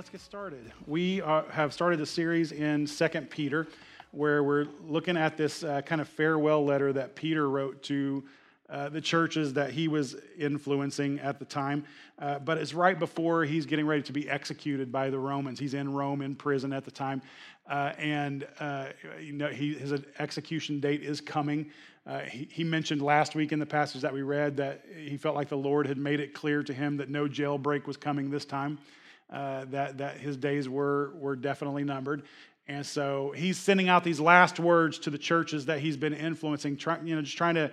let's get started. We uh, have started a series in Second Peter where we're looking at this uh, kind of farewell letter that Peter wrote to uh, the churches that he was influencing at the time. Uh, but it's right before he's getting ready to be executed by the Romans. He's in Rome in prison at the time. Uh, and uh, you know, he, his execution date is coming. Uh, he, he, mentioned last week in the passage that we read that he felt like the Lord had made it clear to him that no jailbreak was coming this time, uh, that, that his days were, were definitely numbered. And so he's sending out these last words to the churches that he's been influencing, try, you know, just trying to,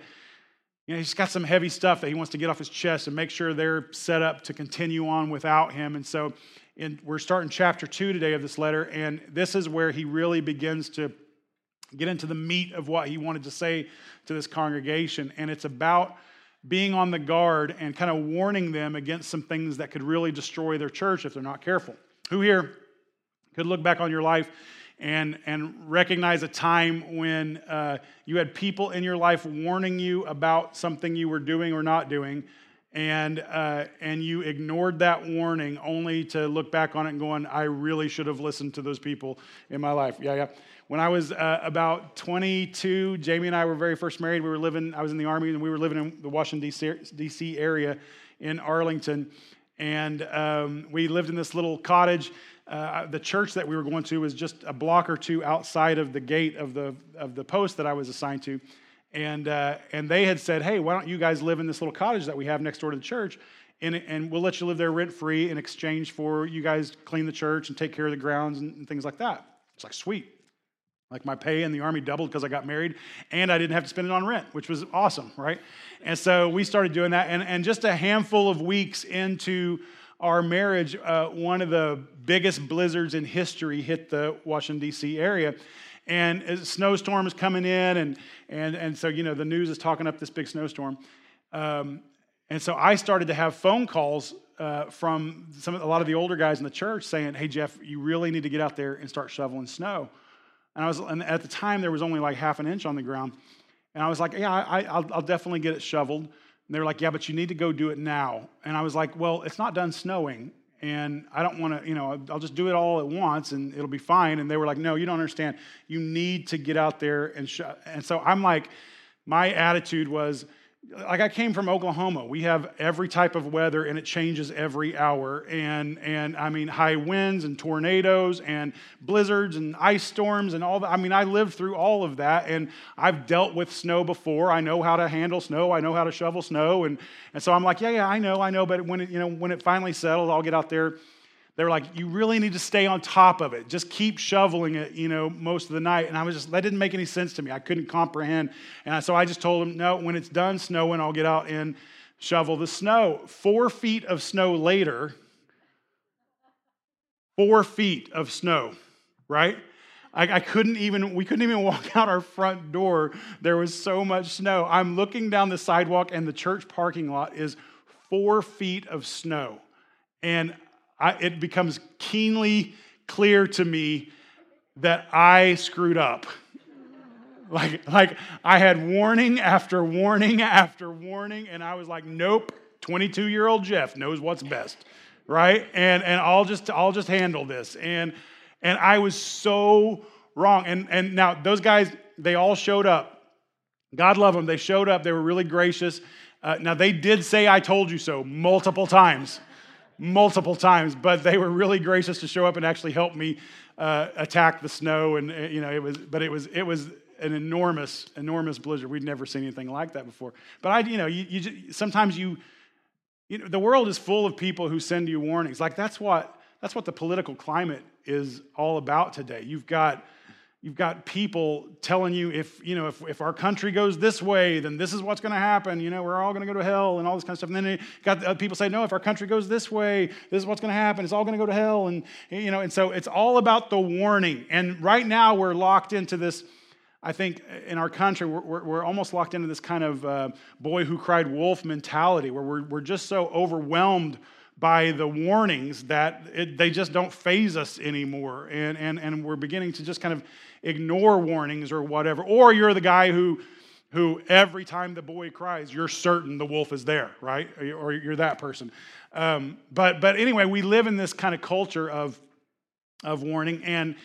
you know, he's got some heavy stuff that he wants to get off his chest and make sure they're set up to continue on without him. And so in, we're starting chapter two today of this letter, and this is where he really begins to get into the meat of what he wanted to say to this congregation. And it's about being on the guard and kind of warning them against some things that could really destroy their church if they're not careful. Who here could look back on your life and, and recognize a time when uh, you had people in your life warning you about something you were doing or not doing, and, uh, and you ignored that warning only to look back on it and going, I really should have listened to those people in my life. Yeah, yeah. When I was uh, about 22, Jamie and I were very first married. We were living, I was in the Army, and we were living in the Washington, D.C. area in Arlington. And um, we lived in this little cottage. Uh, the church that we were going to was just a block or two outside of the gate of the, of the post that I was assigned to. And, uh, and they had said, hey, why don't you guys live in this little cottage that we have next door to the church? And, and we'll let you live there rent free in exchange for you guys clean the church and take care of the grounds and, and things like that. It's like, sweet. Like my pay in the army doubled because I got married and I didn't have to spend it on rent, which was awesome, right? And so we started doing that. And, and just a handful of weeks into our marriage, uh, one of the biggest blizzards in history hit the Washington, D.C. area. And a snowstorm is coming in, and, and, and so, you know, the news is talking up this big snowstorm. Um, and so I started to have phone calls uh, from some, a lot of the older guys in the church saying, hey, Jeff, you really need to get out there and start shoveling snow. And, I was, and at the time, there was only like half an inch on the ground. And I was like, yeah, I, will definitely get it shoveled. And they were like, yeah, but you need to go do it now. And I was like, well, it's not done snowing. And I don't want to, you know, I'll just do it all at once and it'll be fine. And they were like, no, you don't understand. You need to get out there and sh-. And so I'm like, my attitude was, like I came from Oklahoma. We have every type of weather and it changes every hour. And and I mean high winds and tornadoes and blizzards and ice storms and all that. I mean, I lived through all of that and I've dealt with snow before. I know how to handle snow. I know how to shovel snow. And and so I'm like, yeah, yeah, I know, I know, but when it, you know, when it finally settles, I'll get out there they were like, you really need to stay on top of it. Just keep shoveling it, you know, most of the night. And I was just, that didn't make any sense to me. I couldn't comprehend. And so I just told them, no, when it's done snowing, I'll get out and shovel the snow. Four feet of snow later, four feet of snow, right? I, I, couldn't even, we couldn't even walk out our front door. There was so much snow. I'm looking down the sidewalk, and the church parking lot is four feet of snow. And I, it becomes keenly clear to me that I screwed up. Like, like I had warning after warning after warning, and I was like, nope, 22 year old Jeff knows what's best, right? And, and I'll, just, I'll just handle this. And, and I was so wrong. And, and now those guys, they all showed up. God love them. They showed up. They were really gracious. Uh, now, they did say, I told you so multiple times multiple times, but they were really gracious to show up and actually help me uh, attack the snow. And uh, you know, it was, but it was, it was an enormous, enormous blizzard. We'd never seen anything like that before. But I, you know, you, you just, sometimes you, you know, the world is full of people who send you warnings. Like that's what that's what the political climate is all about today. You've got You've got people telling you if, you know, if, if our country goes this way, then this is what's going to happen. You know, we're all going to go to hell and all this kind of stuff. And then you got people say, no, if our country goes this way, this is what's going to happen. It's all going to go to hell. And, you know, and so it's all about the warning. And right now we're locked into this, I think in our country, we're, we're, we're almost locked into this kind of uh, boy who cried wolf mentality where we're, we're just so overwhelmed by the warnings that it, they just don't faze us anymore. And, and, and we're beginning to just kind of ignore warnings or whatever. Or you're the guy who, who every time the boy cries, you're certain the wolf is there, right? Or you're that person. Um, but, but anyway, we live in this kind of culture of, of warning. And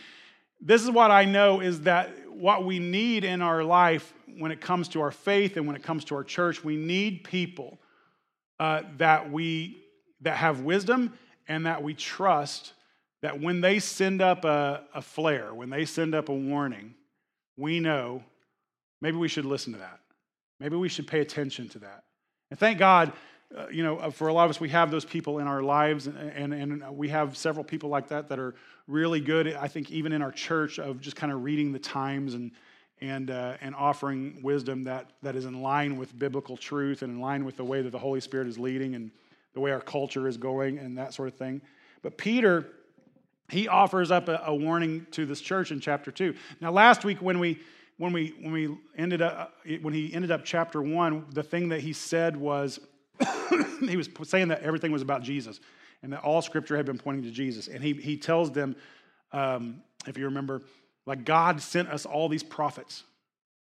this is what I know is that what we need in our life when it comes to our faith and when it comes to our church, we need people uh, that we that have wisdom and that we trust that when they send up a, a flare, when they send up a warning, we know maybe we should listen to that. Maybe we should pay attention to that. And thank God, uh, you know, for a lot of us, we have those people in our lives, and, and, and we have several people like that that are really good, I think, even in our church, of just kind of reading the times and, and, uh, and offering wisdom that, that is in line with biblical truth and in line with the way that the Holy Spirit is leading and the way our culture is going and that sort of thing. But Peter, he offers up a, a warning to this church in chapter 2. Now, last week when we when we when we ended up when he ended up chapter one, the thing that he said was he was saying that everything was about Jesus and that all scripture had been pointing to Jesus. And he he tells them, um, if you remember, like God sent us all these prophets.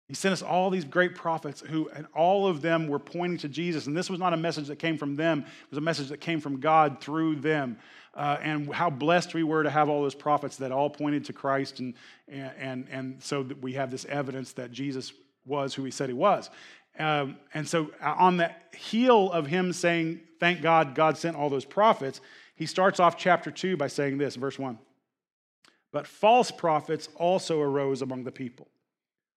He sent us all these great prophets who, and all of them were pointing to Jesus. And this was not a message that came from them, it was a message that came from God through them. Uh, and how blessed we were to have all those prophets that all pointed to Christ. And, and, and so we have this evidence that Jesus was who he said he was. Um, and so, uh, on the heel of him saying, Thank God, God sent all those prophets, he starts off chapter 2 by saying this, verse 1. But false prophets also arose among the people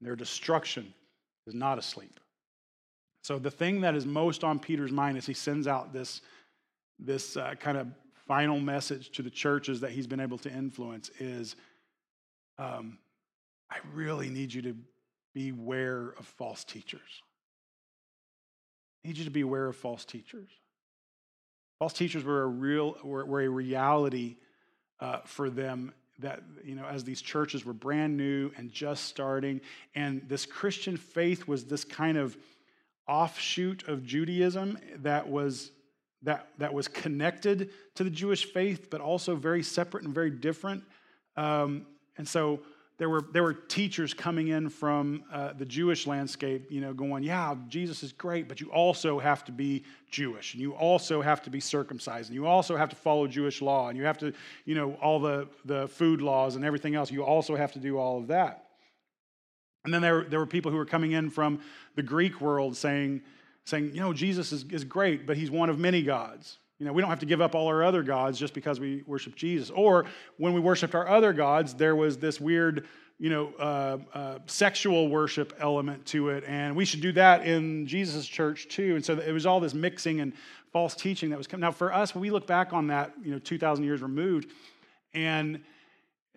their destruction is not asleep. So, the thing that is most on Peter's mind as he sends out this, this uh, kind of final message to the churches that he's been able to influence is um, I really need you to beware of false teachers. I need you to be aware of false teachers. False teachers were a real were, were a reality uh, for them that, you know, as these churches were brand new and just starting, and this Christian faith was this kind of offshoot of Judaism that was that, that was connected to the Jewish faith, but also very separate and very different. Um, and so there were, there were teachers coming in from uh, the Jewish landscape, you know, going, yeah, Jesus is great, but you also have to be Jewish, and you also have to be circumcised, and you also have to follow Jewish law, and you have to, you know, all the, the food laws and everything else. You also have to do all of that. And then there, there were people who were coming in from the Greek world saying, saying you know, Jesus is, is great, but he's one of many gods. You know, we don't have to give up all our other gods just because we worship Jesus. Or when we worshiped our other gods, there was this weird, you know, uh, uh, sexual worship element to it, and we should do that in Jesus' church too. And so it was all this mixing and false teaching that was coming. Now, for us, we look back on that, you know, 2,000 years removed, and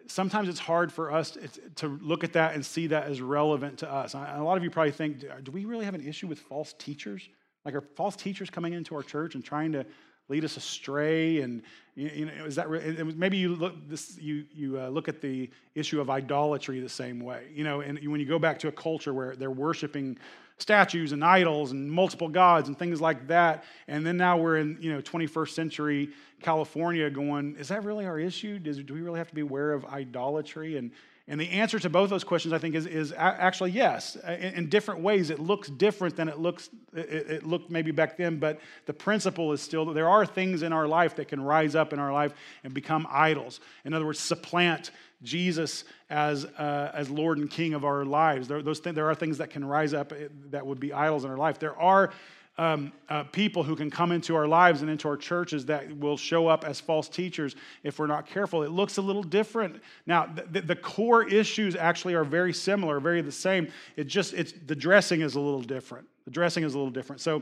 sometimes it's hard for us to look at that and see that as relevant to us. A lot of you probably think, do we really have an issue with false teachers? Like, are false teachers coming into our church and trying to lead us astray and you know is that maybe you look this you you uh, look at the issue of idolatry the same way you know and when you go back to a culture where they're worshiping statues and idols and multiple gods and things like that and then now we're in you know 21st century california going is that really our issue? Does, do we really have to be aware of idolatry? And and the answer to both those questions, I think, is, is actually yes. In, in different ways, it looks different than it looks it, it, looked maybe back then, but the principle is still that there are things in our life that can rise up in our life and become idols. In other words, supplant Jesus as, uh, as Lord and King of our lives. There, those th- there are things that can rise up eh, that would be idols in our life. There are um, uh, people who can come into our lives and into our churches that will show up as false teachers if we're not careful. It looks a little different. Now, the, the core issues actually are very similar, very the same. It just it's the dressing is a little different. The dressing is a little different. So,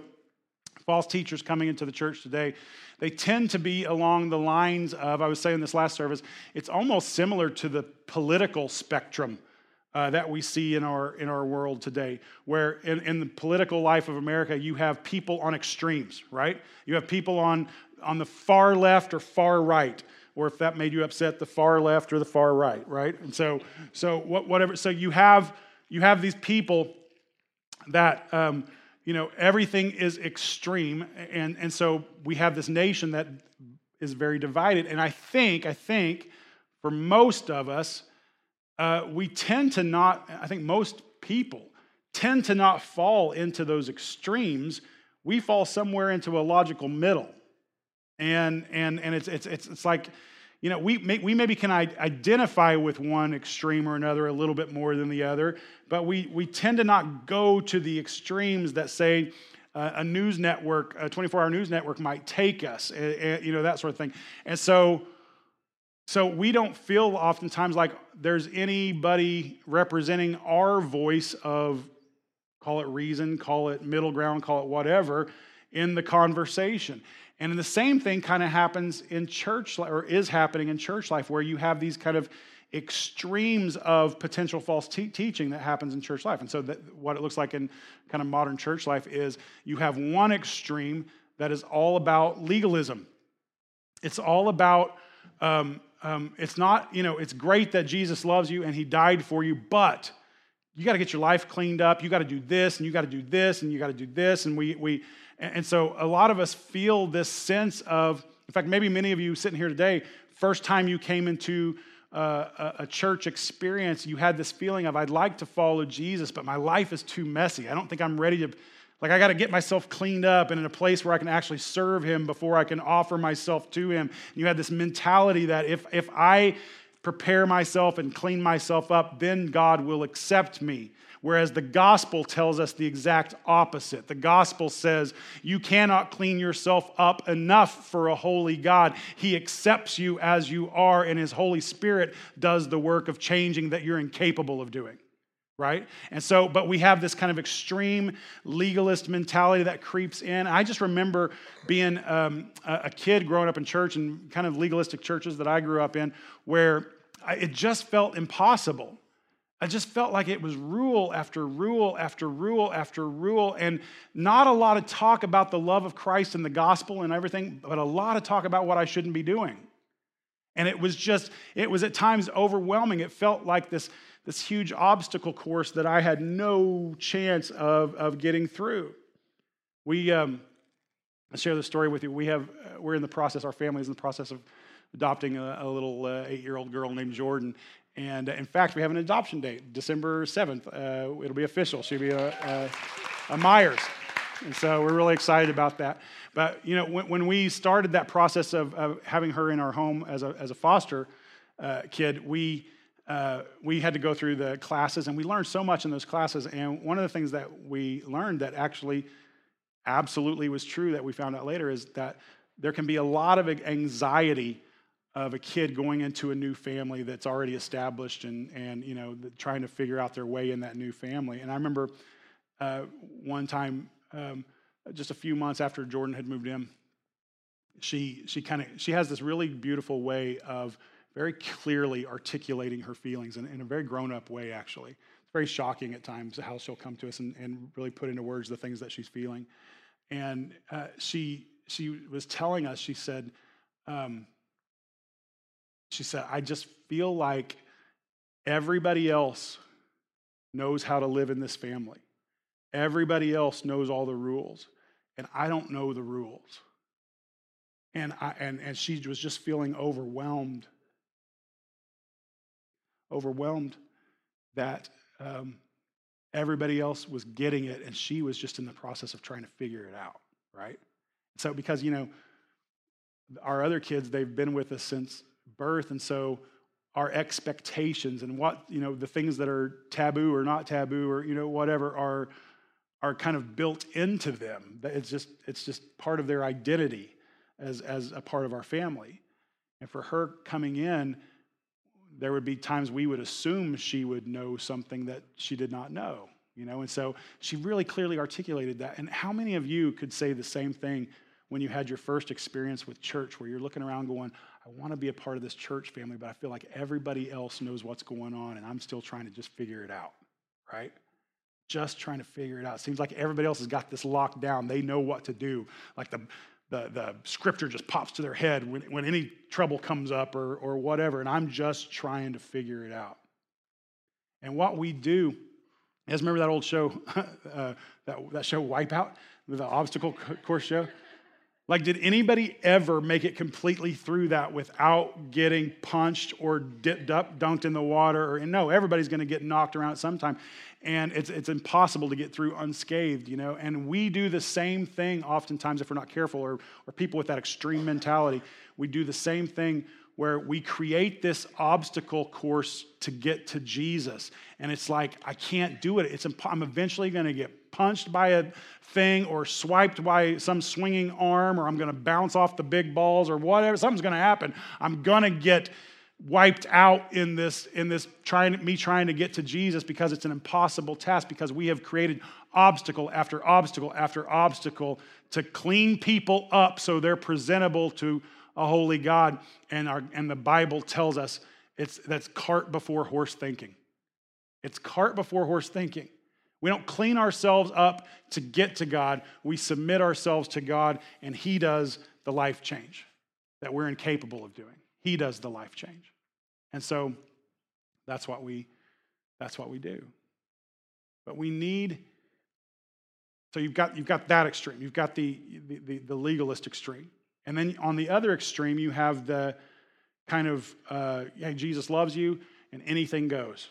false teachers coming into the church today, they tend to be along the lines of I was saying this last service. It's almost similar to the political spectrum uh, that we see in our in our world today, where in, in the political life of America, you have people on extremes, right? You have people on on the far left or far right, or if that made you upset, the far left or the far right, right? And so so what, whatever. So you have you have these people that um, you know everything is extreme, and and so we have this nation that is very divided. And I think I think for most of us uh, we tend to not, I think most people tend to not fall into those extremes. We fall somewhere into a logical middle. And, and, and it's, it's, it's, it's like, you know, we, may, we maybe can identify with one extreme or another a little bit more than the other, but we, we tend to not go to the extremes that say, uh, a news network, a 24 hour news network might take us, uh, you know, that sort of thing. And so so we don't feel oftentimes like there's anybody representing our voice of, call it reason, call it middle ground, call it whatever, in the conversation. And the same thing kind of happens in church, or is happening in church life, where you have these kind of extremes of potential false te- teaching that happens in church life. And so, that, what it looks like in kind of modern church life is you have one extreme that is all about legalism. It's all about um, um, it's not, you know, it's great that Jesus loves you and he died for you, but you got to get your life cleaned up. You got to do this and you got to do this and you got to do this. And we, we, and so a lot of us feel this sense of, in fact, maybe many of you sitting here today, first time you came into uh, a, church experience, you had this feeling of, I'd like to follow Jesus, but my life is too messy. I don't think I'm ready to like, I got to get myself cleaned up and in a place where I can actually serve Him before I can offer myself to Him. And you have this mentality that if, if I prepare myself and clean myself up, then God will accept me. Whereas the gospel tells us the exact opposite. The gospel says you cannot clean yourself up enough for a holy God. He accepts you as you are, and His Holy Spirit does the work of changing that you're incapable of doing right? And so, but we have this kind of extreme legalist mentality that creeps in. I just remember being um, a kid growing up in church and kind of legalistic churches that I grew up in where it just felt impossible. I just felt like it was rule after rule after rule after rule, and not a lot of talk about the love of Christ and the gospel and everything, but a lot of talk about what I shouldn't be doing. And it was just, it was at times overwhelming. It felt like this, this huge obstacle course that I had no chance of, of getting through. We, um, I'll share the story with you. We have, uh, we're in the process, our family is in the process of adopting a, a little uh, eight year old girl named Jordan. And uh, in fact, we have an adoption date, December 7th. Uh, it'll be official. She'll be a, a, a, Myers. And so we're really excited about that. But, you know, when, when we started that process of, of, having her in our home as a, as a foster uh, kid, we, uh, we had to go through the classes and we learned so much in those classes. And one of the things that we learned that actually absolutely was true that we found out later is that there can be a lot of anxiety of a kid going into a new family that's already established and, and you know trying to figure out their way in that new family and i remember uh, one time um, just a few months after jordan had moved in she she kind of she has this really beautiful way of very clearly articulating her feelings in, in a very grown up way, actually. It's very shocking at times how she'll come to us and, and really put into words the things that she's feeling. And uh, she, she was telling us, she said, um, she said, I just feel like everybody else knows how to live in this family. Everybody else knows all the rules, and I don't know the rules. And, I, and, and she was just feeling overwhelmed overwhelmed that um, everybody else was getting it and she was just in the process of trying to figure it out, right? So, because, you know, our other kids, they've been with us since birth, and so our expectations and what, you know, the things that are taboo or not taboo or, you know, whatever are are kind of built into them. It's just, it's just part of their identity as, as a part of our family. And for her coming in there would be times we would assume she would know something that she did not know, you know? And so she really clearly articulated that. And how many of you could say the same thing when you had your first experience with church where you're looking around going, I want to be a part of this church family, but I feel like everybody else knows what's going on and I'm still trying to just figure it out, right? Just trying to figure it out. Seems like everybody else has got this locked down. They know what to do. Like the, the, the scripture just pops to their head when, when any trouble comes up or, or whatever, and I'm just trying to figure it out. And what we do, guys remember that old show, uh, that, that show Wipeout, the obstacle course show? Like, did anybody ever make it completely through that without getting punched or dipped up, dunked in the water? Or, no, everybody's going to get knocked around at some time. And it's, it's impossible to get through unscathed, you know? And we do the same thing oftentimes if we're not careful, or, or people with that extreme mentality. We do the same thing where we create this obstacle course to get to Jesus. And it's like, I can't do it. It's imp- I'm eventually going to get punched by a thing or swiped by some swinging arm or I'm going to bounce off the big balls or whatever. Something's going to happen. I'm going to get wiped out in this in this trying me trying to get to Jesus because it's an impossible task because we have created obstacle after obstacle after obstacle to clean people up so they're presentable to a holy God and our and the Bible tells us it's that's cart before horse thinking. It's cart before horse thinking. We don't clean ourselves up to get to God. We submit ourselves to God, and He does the life change that we're incapable of doing. He does the life change. And so that's what we that's what we do. But we need so you've got you've got that extreme. You've got the the, the legalist extreme. And then on the other extreme, you have the kind of, uh, hey, Jesus loves you and anything goes.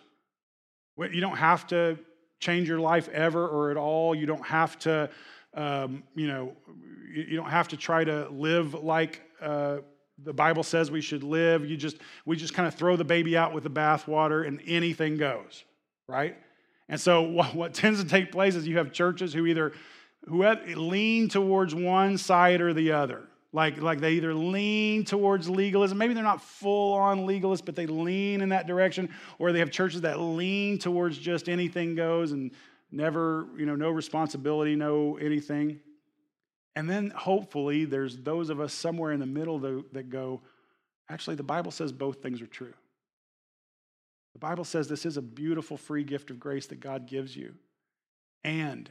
You don't have to change your life ever or at all. You don't have to, um, you know, you don't have to try to live like uh, the Bible says we should live. You just, we just kind of throw the baby out with the bathwater and anything goes, right? And so what, what tends to take place is you have churches who either who lean towards one side or the other. Like, like they either lean towards legalism, maybe they're not full on legalists, but they lean in that direction, or they have churches that lean towards just anything goes and never, you know, no responsibility, no anything. And then hopefully there's those of us somewhere in the middle that go, actually, the Bible says both things are true. The Bible says this is a beautiful free gift of grace that God gives you. And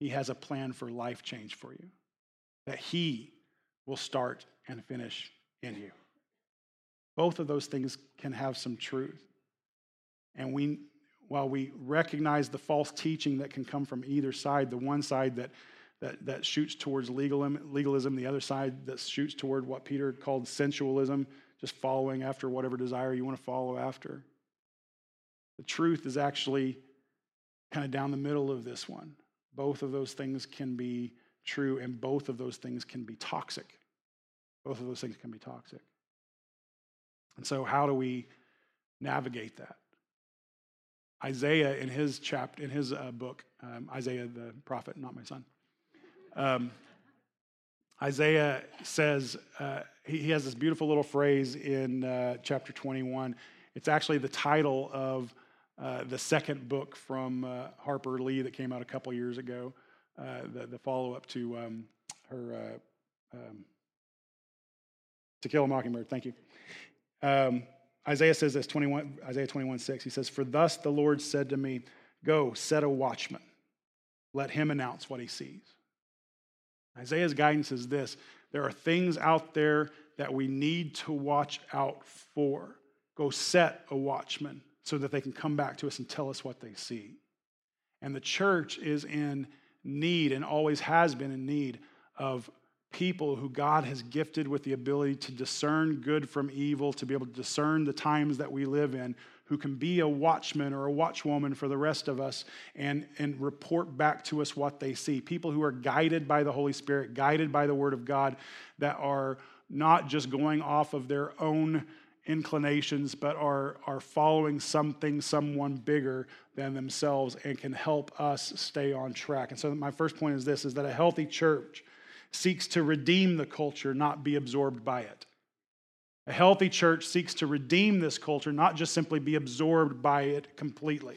He has a plan for life change for you. That He will start and finish in you. Both of those things can have some truth. And we, while we recognize the false teaching that can come from either side, the one side that, that, that shoots towards legalism, legalism, the other side that shoots toward what Peter called sensualism, just following after whatever desire you want to follow after. The truth is actually kind of down the middle of this one. Both of those things can be true, and both of those things can be toxic. Both of those things can be toxic. And so, how do we navigate that? Isaiah, in his chapter, in his uh, book, um, Isaiah the prophet, not my son. Um, Isaiah says uh, he, he, has this beautiful little phrase in uh, chapter 21. It's actually the title of uh, the second book from uh, Harper Lee that came out a couple years ago. Uh, the, the follow up to um, her uh, um, To Kill a Mockingbird. Thank you. Um, Isaiah says this 21, Isaiah 21 6. He says, For thus the Lord said to me, Go, set a watchman. Let him announce what he sees. Isaiah's guidance is this there are things out there that we need to watch out for. Go set a watchman so that they can come back to us and tell us what they see. And the church is in need and always has been in need of people who God has gifted with the ability to discern good from evil, to be able to discern the times that we live in, who can be a watchman or a watchwoman for the rest of us and, and report back to us what they see. People who are guided by the Holy Spirit, guided by the Word of God, that are not just going off of their own inclinations, but are, are following something, someone bigger than themselves and can help us stay on track. And so my first point is this is that a healthy church seeks to redeem the culture, not be absorbed by it. A healthy church seeks to redeem this culture, not just simply be absorbed by it completely.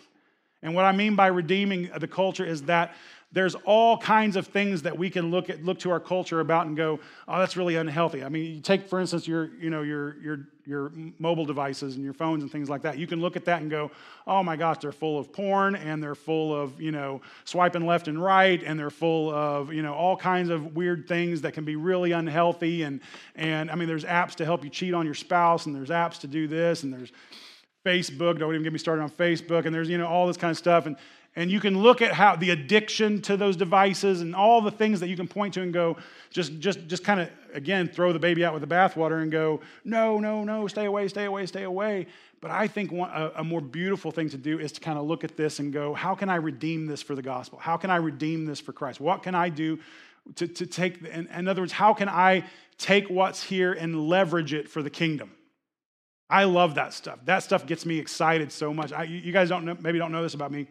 And what I mean by redeeming the culture is that there's all kinds of things that we can look at look to our culture about and go oh that's really unhealthy i mean you take for instance your you know your your your mobile devices and your phones and things like that you can look at that and go oh my gosh they're full of porn and they're full of you know swiping left and right and they're full of you know all kinds of weird things that can be really unhealthy. And and i mean there's apps to help you cheat on your spouse and there's apps to do this and there's facebook don't even get me started on facebook and there's you know all this kind of stuff. And and you can look at how the addiction to those devices and all the things that you can point to and go, just, just, just kind of, again, throw the baby out with the bathwater and go, no, no, no, stay away, stay away, stay away. But I think one, a, a more beautiful thing to do is to kind of look at this and go, how can I redeem this for the gospel? How can I redeem this for Christ? What can I do to, to take, in, in other words, how can I take what's here and leverage it for the kingdom? I love that stuff. That stuff gets me excited so much. I, you guys don't know, maybe don't know this about me.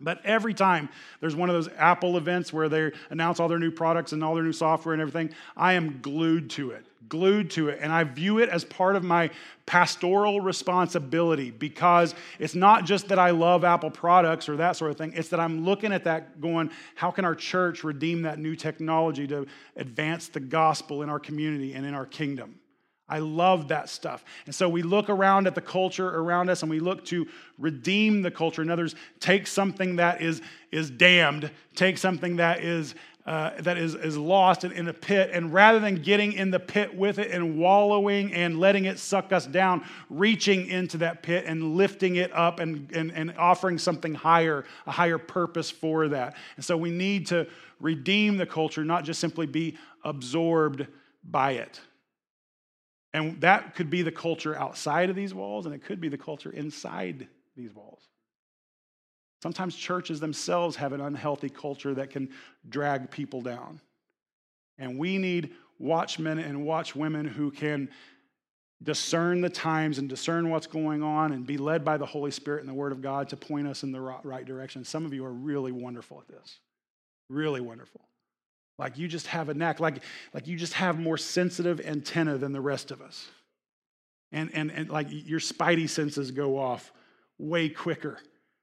But every time there's one of those Apple events where they announce all their new products and all their new software and everything, I am glued to it, glued to it. And I view it as part of my pastoral responsibility because it's not just that I love Apple products or that sort of thing, it's that I'm looking at that going, how can our church redeem that new technology to advance the gospel in our community and in our kingdom? I love that stuff. And so we look around at the culture around us and we look to redeem the culture. In others, take something that is, is damned, take something that is uh, that is, is lost in, in a pit, and rather than getting in the pit with it and wallowing and letting it suck us down, reaching into that pit and lifting it up and, and, and offering something higher, a higher purpose for that. And so we need to redeem the culture, not just simply be absorbed by it. And that could be the culture outside of these walls, and it could be the culture inside these walls. Sometimes churches themselves have an unhealthy culture that can drag people down. And we need watchmen and watchwomen who can discern the times and discern what's going on and be led by the Holy Spirit and the Word of God to point us in the right direction. Some of you are really wonderful at this. Really wonderful. Like you just have a knack, like, like you just have more sensitive antenna than the rest of us. And, and, and like your spidey senses go off way quicker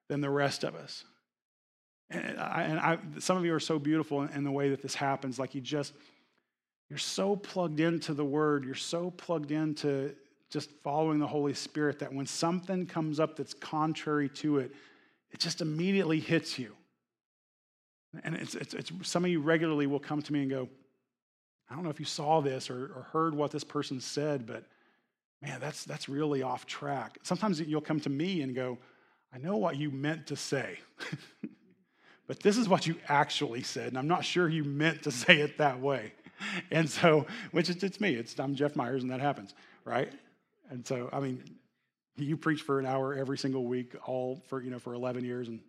than the rest of us. And, I, and I, some of you are so beautiful in, in the way that this happens. Like you just, you're so plugged into the word, you're so plugged into just following the Holy Spirit that when something comes up that's contrary to it, it just immediately hits you. And it's, it's, it's, some of you regularly will come to me and go, I don't know if you saw this or, or heard what this person said, but man, that's, that's really off track. Sometimes you'll come to me and go, I know what you meant to say, but this is what you actually said, and I'm not sure you meant to say it that way. And so, which is, it's me, it's, I'm Jeff Myers, and that happens, right? And so, I mean, you preach for an hour every single week, all for, you know, for 11 years, and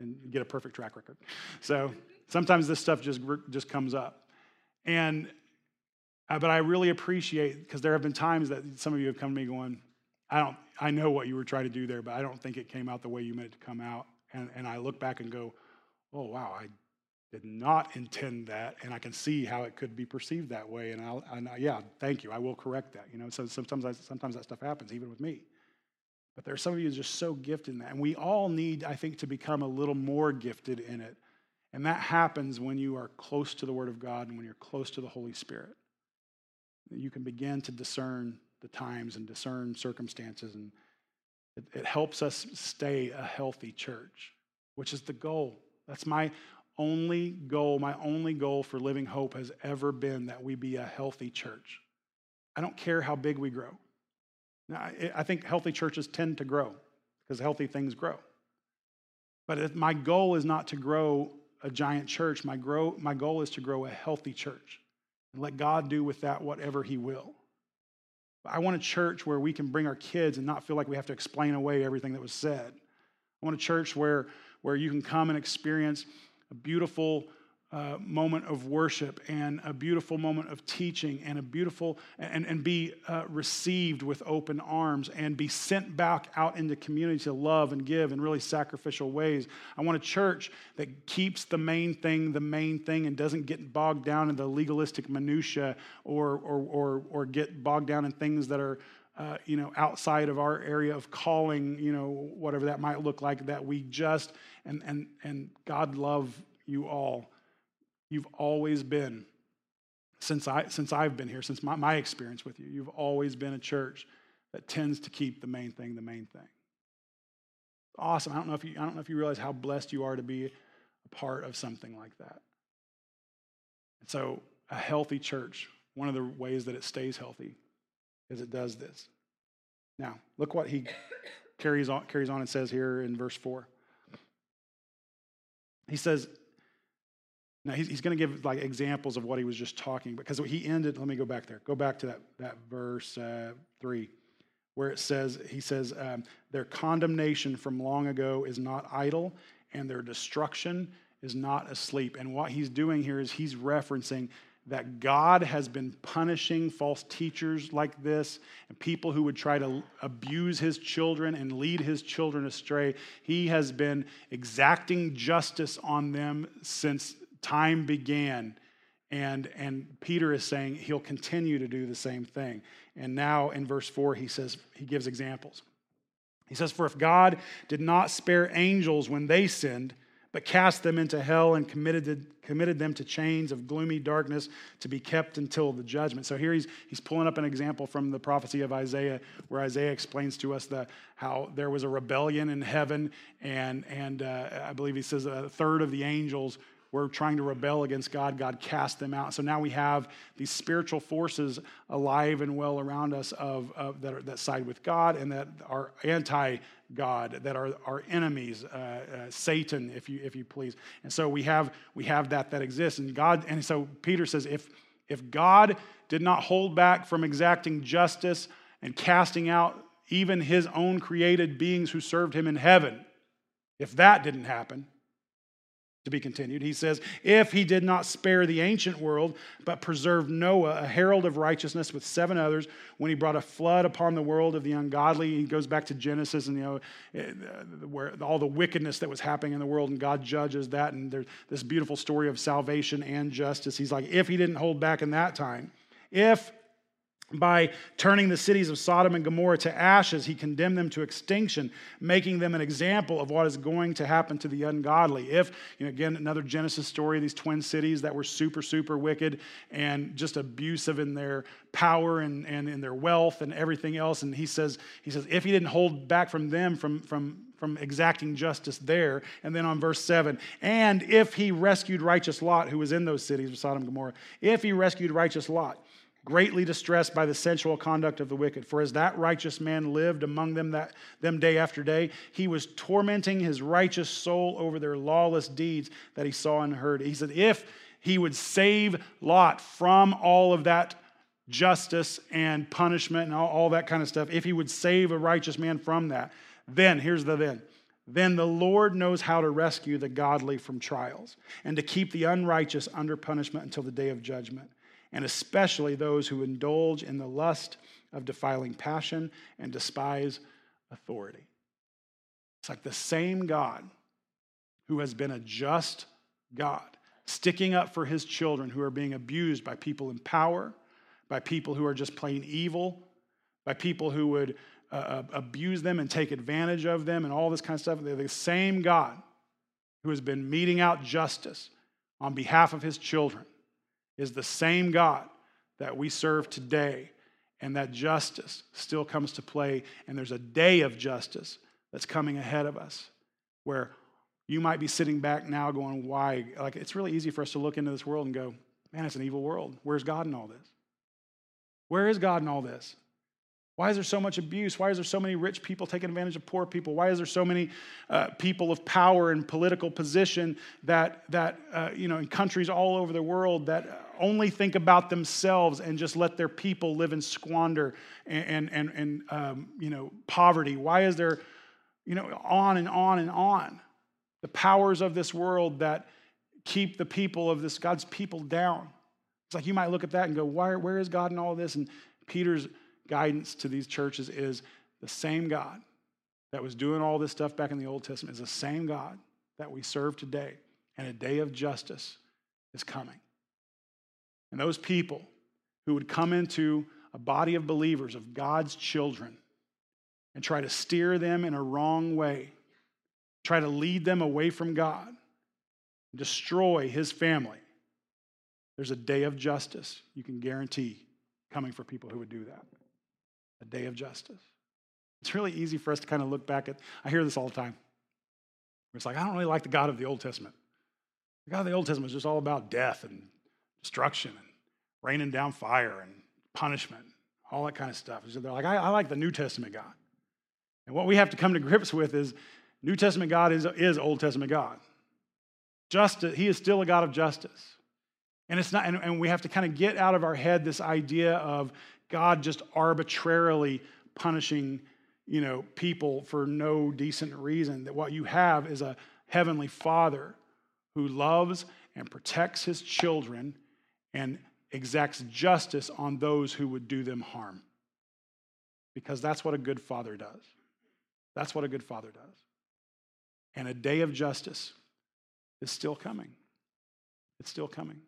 and get a perfect track record. So sometimes this stuff just, just comes up. And, uh, but I really appreciate, because there have been times that some of you have come to me going, I don't, I know what you were trying to do there, but I don't think it came out the way you meant it to come out. And, and I look back and go, oh, wow, I did not intend that, and I can see how it could be perceived that way. And I'll, and I, yeah, thank you. I will correct that. You know, so sometimes I, sometimes that stuff happens, even with me. But there are some of you just so gifted in that. And we all need, I think, to become a little more gifted in it. And that happens when you are close to the Word of God and when you're close to the Holy Spirit. You can begin to discern the times and discern circumstances. And it, it helps us stay a healthy church, which is the goal. That's my only goal. My only goal for Living Hope has ever been that we be a healthy church. I don't care how big we grow. Now, I think healthy churches tend to grow because healthy things grow. But my goal is not to grow a giant church. My, grow, my goal is to grow a healthy church and let God do with that whatever He will. I want a church where we can bring our kids and not feel like we have to explain away everything that was said. I want a church where, where you can come and experience a beautiful uh, moment of worship and a beautiful moment of teaching and a beautiful and, and be uh, received with open arms and be sent back out into community to love and give in really sacrificial ways i want a church that keeps the main thing the main thing and doesn't get bogged down in the legalistic minutia or or or, or get bogged down in things that are uh, you know, outside of our area of calling, you know, whatever that might look like, that we just, and, and, and God love you all. You've always been, since, I, since I've been here, since my, my experience with you, you've always been a church that tends to keep the main thing the main thing. Awesome. I don't know if you, I don't know if you realize how blessed you are to be a part of something like that. And so, a healthy church, one of the ways that it stays healthy is it does this. Now, look what he carries on, carries on and says here in verse 4. He says, now he's, he's going to give like examples of what he was just talking because he ended, let me go back there. Go back to that, that verse uh, 3 where it says, he says, um, their condemnation from long ago is not idle and their destruction is not asleep. And what he's doing here is he's referencing that God has been punishing false teachers like this and people who would try to abuse his children and lead his children astray. He has been exacting justice on them since time began. And, and Peter is saying he'll continue to do the same thing. And now in verse 4, he says, he gives examples. He says, For if God did not spare angels when they sinned, but cast them into hell and committed, committed them to chains of gloomy darkness to be kept until the judgment. So here he's, he's pulling up an example from the prophecy of Isaiah, where Isaiah explains to us the, how there was a rebellion in heaven, and, and uh, I believe he says a third of the angels were trying to rebel against God, God cast them out. So now we have these spiritual forces alive and well around us of, of that, are, that side with God and that are anti God, that are our enemies, uh, uh, Satan, if you if you please. And so we have we have that that exists, and God. And so Peter says, if if God did not hold back from exacting justice and casting out even His own created beings who served Him in heaven, if that didn't happen, to be continued. He says, If he did not spare the ancient world, but preserved Noah, a herald of righteousness, with seven others, when he brought a flood upon the world of the ungodly, he goes back to Genesis and, you know, eh, where all the wickedness that was happening in the world, and God judges that. And there's this beautiful story of salvation and justice. He's like, If he didn't hold back in that time, if by turning the cities of Sodom and Gomorrah to ashes, he condemned them to extinction, making them an example of what is going to happen to the ungodly. If, you know, again, another Genesis story, these twin cities that were super, super wicked and just abusive in their power and, and in their wealth and everything else. And he says, he says, if he didn't hold back from them from, from, from exacting justice there. And then on verse 7, and if he rescued righteous Lot, who was in those cities of Sodom and Gomorrah, if he rescued righteous Lot, greatly distressed by the sensual conduct of the wicked. For as that righteous man lived among them, that, them day after day, he was tormenting his righteous soul over their lawless deeds that he saw and heard. He said, if he would save Lot from all of that justice and punishment and all, all that kind of stuff, if he would save a righteous man from that, then, here's the then. Then the Lord knows how to rescue the godly from trials and to keep the unrighteous under punishment until the day of judgment and especially those who indulge in the lust of defiling passion and despise authority. It's like the same God who has been a just God, sticking up for his children who are being abused by people in power, by people who are just plain evil, by people who would uh, uh abuse them and take advantage of them and all this kind of stuff. They're the same God who has been meting out justice on behalf of his children is the same God that we serve today, and that justice still comes to play. And there's a day of justice that's coming ahead of us where you might be sitting back now going, Why? Like, it's really easy for us to look into this world and go, Man, it's an evil world. Where's God in all this? Where is God in all this? Why is there so much abuse? Why is there so many rich people taking advantage of poor people? Why is there so many uh, people of power and political position that, that uh, you know, in countries all over the world that only think about themselves and just let their people live in squander and, and, and, um, you know, poverty? Why is there, you know, on and on and on? The powers of this world that keep the people of this God's people down. It's like you might look at that and go, Why, where is God in all this? And Peter's guidance to these churches is the same God that was doing all this stuff back in the Old Testament is the same God that we serve today. And a day of justice is coming. And those people who would come into a body of believers, of God's children, and try to steer them in a wrong way, try to lead them away from God, destroy his family, there's a day of justice you can guarantee coming for people who would do that. A day of justice. It's really easy for us to kind of look back at, I hear this all the time. It's like, I don't really like the God of the Old Testament. The God of the Old Testament is just all about death and destruction and raining down fire and punishment, all that kind of stuff. So they're like, I, I like the New Testament God. And what we have to come to grips with is New Testament God is, is Old Testament God. Justice, he is still a God of justice. And it's not, and, and we have to kind of get out of our head this idea of God just arbitrarily punishing, you know, people for no decent reason. That what you have is a heavenly Father who loves and protects his children and exacts justice on those who would do them harm. Because that's what a good father does. That's what a good father does. And a day of justice is still coming. It's still coming.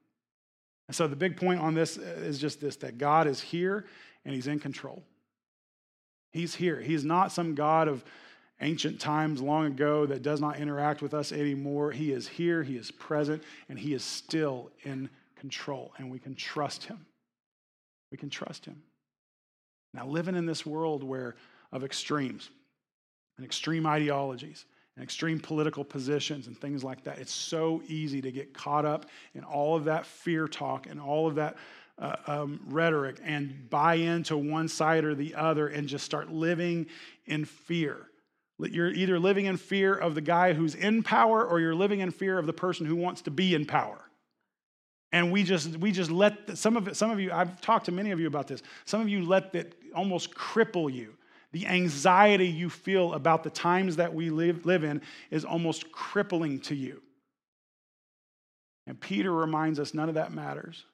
And so the big point on this uh, is just this that God is here and he's in control. He's here. He's not some God of ancient times long ago that does not interact with us anymore. He is here, He is present, and He is still in control, and we can trust Him. We can trust Him. Now, living in this world where of extremes and extreme ideologies and extreme political positions and things like that, it's so easy to get caught up in all of that fear talk and all of that uh, um, rhetoric and buy into one side or the other and just start living in fear. You're either living in fear of the guy who's in power or you're living in fear of the person who wants to be in power. And we just we just let the, some of it, some of you I've talked to many of you about this. Some of you let that almost cripple you. The anxiety you feel about the times that we live, live in is almost crippling to you. And Peter reminds us none of that matters.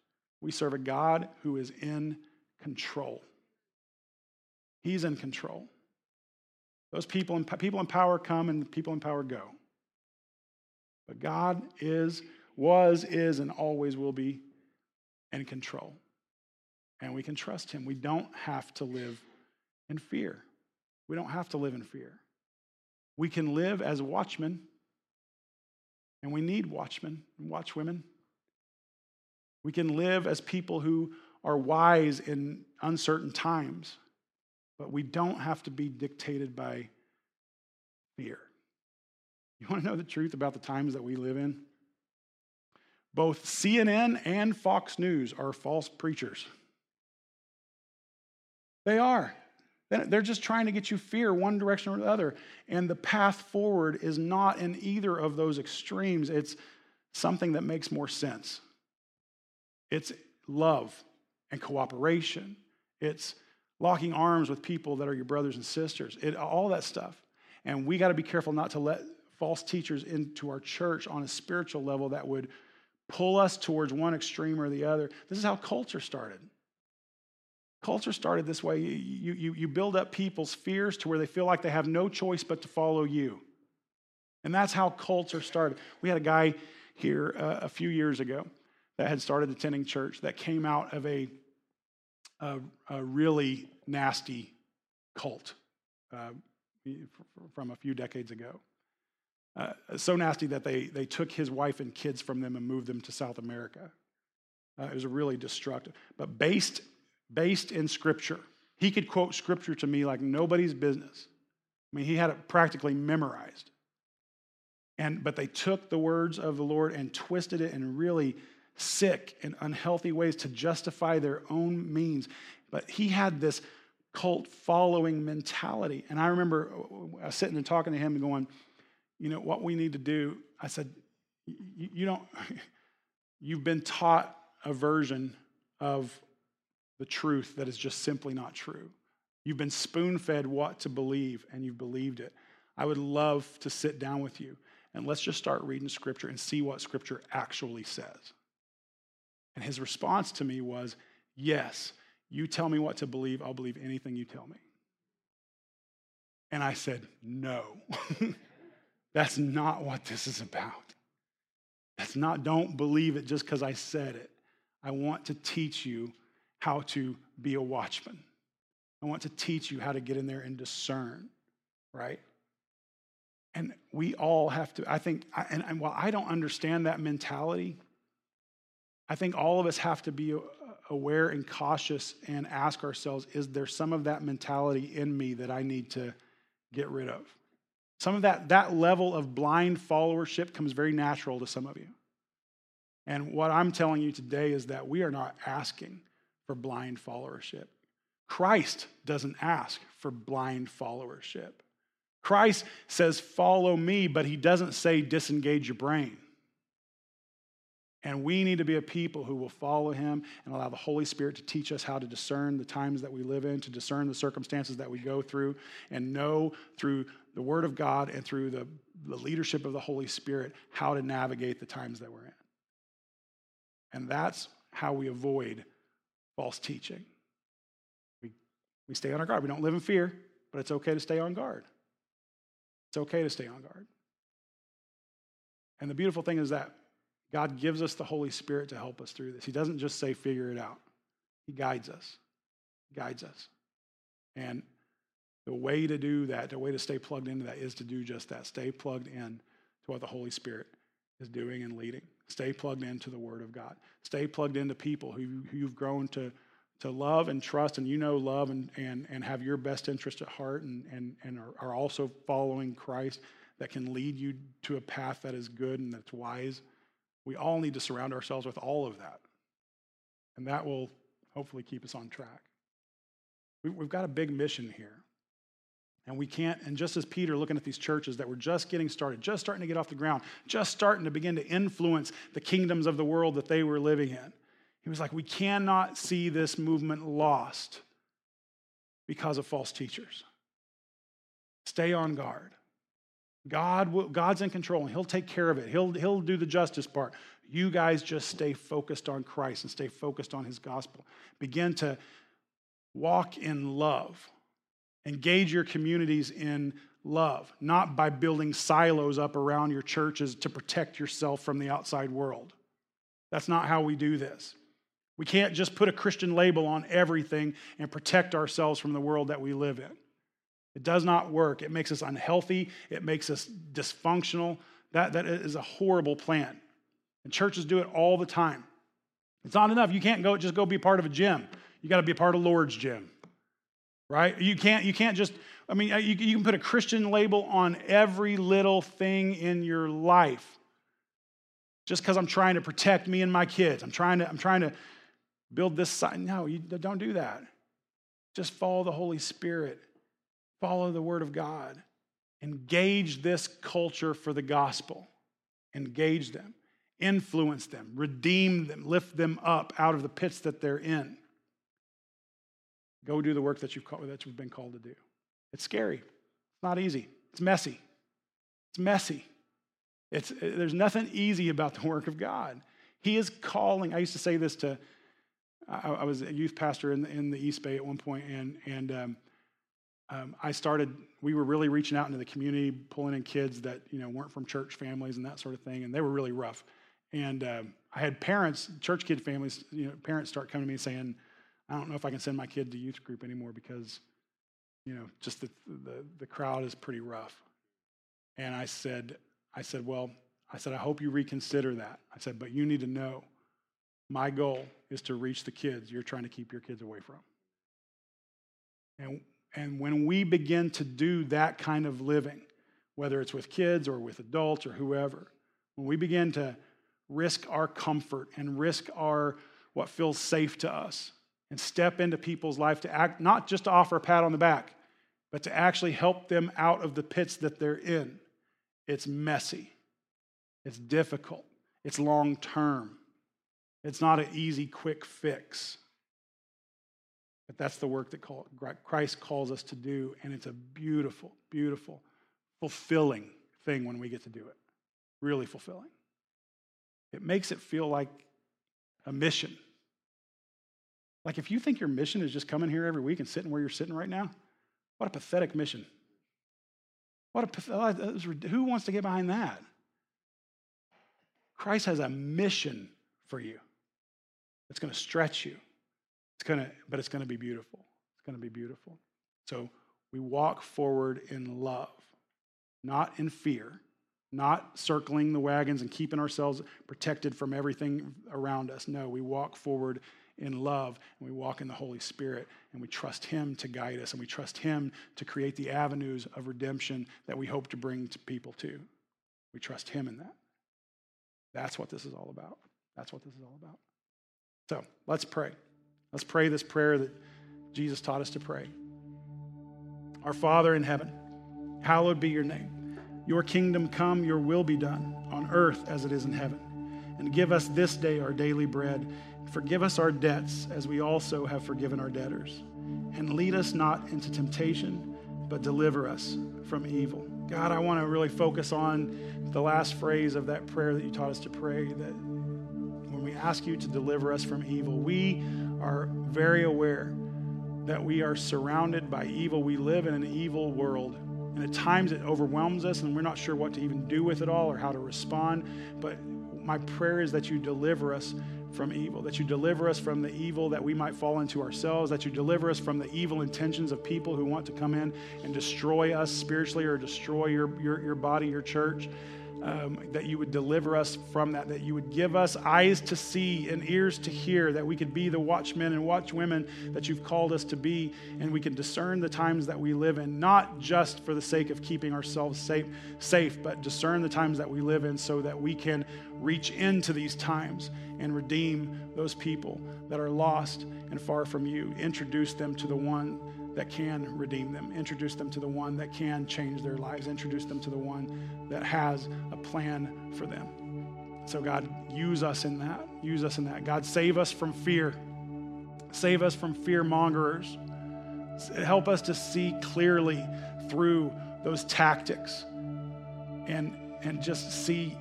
We serve a God who is in control. He's in control. Those people in, people in power come and people in power go. But God is, was, is, and always will be in control. And we can trust Him. We don't have to live in fear. We don't have to live in fear. We can live as watchmen, and we need watchmen and watchwomen. We can live as people who are wise in uncertain times. But we don't have to be dictated by fear. You want to know the truth about the times that we live in? Both CNN and Fox News are false preachers. They are. They're just trying to get you fear one direction or the other. And the path forward is not in either of those extremes. It's something that makes more sense. It's love and cooperation. It's locking arms with people that are your brothers and sisters, it, all that stuff. And we got to be careful not to let false teachers into our church on a spiritual level that would pull us towards one extreme or the other. This is how culture started. Culture started this way. You, you, you build up people's fears to where they feel like they have no choice but to follow you. And that's how culture started. We had a guy here uh, a few years ago that had started attending church that came out of a a, a really nasty cult uh, from a few decades ago. Uh, so nasty that they, they took his wife and kids from them and moved them to South America. Uh, it was really destructive. But based, based in Scripture, he could quote Scripture to me like nobody's business. I mean, he had it practically memorized. And, but they took the words of the Lord and twisted it in really sick and unhealthy ways to justify their own means. But he had this cult following mentality. And I remember uh, sitting and talking to him and going, you know, what we need to do, I said, you don't, you've been taught a version of the truth that is just simply not true. You've been spoon fed what to believe, and you've believed it. I would love to sit down with you and let's just start reading scripture and see what scripture actually says. And his response to me was, Yes, you tell me what to believe, I'll believe anything you tell me. And I said, No, that's not what this is about. That's not, don't believe it just because I said it. I want to teach you how to be a watchman. I want to teach you how to get in there and discern, right? And we all have to, I think, and, and while I don't understand that mentality, I think all of us have to be aware and cautious and ask ourselves is there some of that mentality in me that I need to get rid of? Some of that, that level of blind followership comes very natural to some of you. And what I'm telling you today is that we are not asking for blind followership. Christ doesn't ask for blind followership. Christ says, Follow me, but he doesn't say, Disengage your brain. And we need to be a people who will follow him and allow the Holy Spirit to teach us how to discern the times that we live in, to discern the circumstances that we go through, and know through the Word of God and through the, the leadership of the Holy Spirit how to navigate the times that we're in. And that's how we avoid false teaching. We, we stay on our guard. We don't live in fear, but it's okay to stay on guard. It's okay to stay on guard. And the beautiful thing is that God gives us the Holy Spirit to help us through this. He doesn't just say, figure it out, He guides us. He guides us. And the way to do that, the way to stay plugged into that is to do just that. Stay plugged in to what the Holy Spirit is doing and leading. Stay plugged into the Word of God. Stay plugged into people who, who you've grown to, to love and trust, and you know love and, and, and have your best interest at heart and, and, and are, are also following Christ that can lead you to a path that is good and that's wise. We all need to surround ourselves with all of that. And that will hopefully keep us on track. We've got a big mission here. And we can't, and just as Peter looking at these churches that were just getting started, just starting to get off the ground, just starting to begin to influence the kingdoms of the world that they were living in, he was like, we cannot see this movement lost because of false teachers. Stay on guard. God will, God's in control and He'll take care of it. He'll, he'll do the justice part. You guys just stay focused on Christ and stay focused on His gospel. Begin to walk in love. Engage your communities in love, not by building silos up around your churches to protect yourself from the outside world. That's not how we do this. We can't just put a Christian label on everything and protect ourselves from the world that we live in. It does not work. It makes us unhealthy. It makes us dysfunctional. That, that is a horrible plan. And churches do it all the time. It's not enough. You can't go just go be part of a gym. You got to be part of Lord's gym. Right? You can't you can't just I mean uh, you, you can put a Christian label on every little thing in your life. Just because I'm trying to protect me and my kids. I'm trying to I'm trying to build this side. No, you don't do that. Just follow the Holy Spirit follow the word of God. Engage this culture for the gospel. Engage them, influence them, redeem them, lift them up out of the pits that they're in. Go do the work that you've, that you've been called to do. It's scary. It's not easy. It's messy. It's messy. It's, there's nothing easy about the work of God. He is calling. I used to say this to, I, I was a youth pastor in the, in the East Bay at one point, and, and um, um, I started, we were really reaching out into the community, pulling in kids that, you know, weren't from church families and that sort of thing, and they were really rough. And um, I had parents, church kid families, you know, parents start coming to me saying, I don't know if I can send my kid to youth group anymore because, you know, just the, the, the crowd is pretty rough. And I said, I said, well, I said, I hope you reconsider that. I said, but you need to know my goal is to reach the kids you're trying to keep your kids away from. And and when we begin to do that kind of living, whether it's with kids or with adults or whoever, when we begin to risk our comfort and risk our what feels safe to us and step into people's life to act not just to offer a pat on the back, but to actually help them out of the pits that they're in. It's messy. It's difficult. It's long term. It's not an easy, quick fix. But that's the work that Christ calls us to do, and it's a beautiful, beautiful, fulfilling thing when we get to do it. Really fulfilling. It makes it feel like a mission. Like if you think your mission is just coming here every week and sitting where you're sitting right now, what a pathetic mission. What a uh, who wants to get behind that? Christ has a mission for you. It's going to stretch you. It's gonna, but it's gonna be beautiful. It's gonna be beautiful. So we walk forward in love, not in fear, not circling the wagons and keeping ourselves protected from everything around us. No, we walk forward in love and we walk in the Holy Spirit and we trust Him to guide us and we trust Him to create the avenues of redemption that we hope to bring to people too. We trust Him in that. That's what this is all about. That's what this is all about. So let's pray. Let's pray this prayer that Jesus taught us to pray. Our Father in heaven, hallowed be your name. Your kingdom come, your will be done on earth as it is in heaven. And give us this day our daily bread. Forgive us our debts as we also have forgiven our debtors. And lead us not into temptation, but deliver us from evil. God, I want to really focus on the last phrase of that prayer that you taught us to pray that when we ask you to deliver us from evil, we are very aware that we are surrounded by evil. We live in an evil world. And at times it overwhelms us and we're not sure what to even do with it all or how to respond. But my prayer is that you deliver us from evil, that you deliver us from the evil that we might fall into ourselves, that you deliver us from the evil intentions of people who want to come in and destroy us spiritually or destroy your, your, your body, your church. Um, that you would deliver us from that, that you would give us eyes to see and ears to hear, that we could be the watchmen and watchwomen that you've called us to be, and we can discern the times that we live in, not just for the sake of keeping ourselves safe, safe, but discern the times that we live in so that we can reach into these times and redeem those people that are lost and far from you. Introduce them to the one that can redeem them. Introduce them to the one that can change their lives. Introduce them to the one that has a plan for them. So, God, use us in that. Use us in that. God, save us from fear. Save us from fear mongers. Help us to see clearly through those tactics and, and just see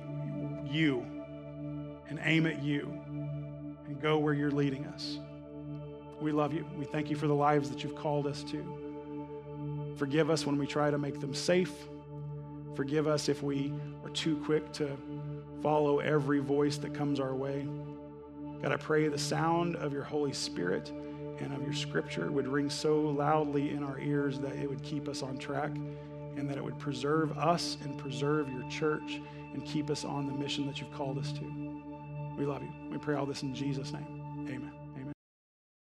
you and aim at you and go where you're leading us. We love you. We thank you for the lives that you've called us to. Forgive us when we try to make them safe. Forgive us if we are too quick to follow every voice that comes our way. God, I pray the sound of your Holy Spirit and of your scripture would ring so loudly in our ears that it would keep us on track and that it would preserve us and preserve your church and keep us on the mission that you've called us to. We love you. We pray all this in Jesus' name. Amen.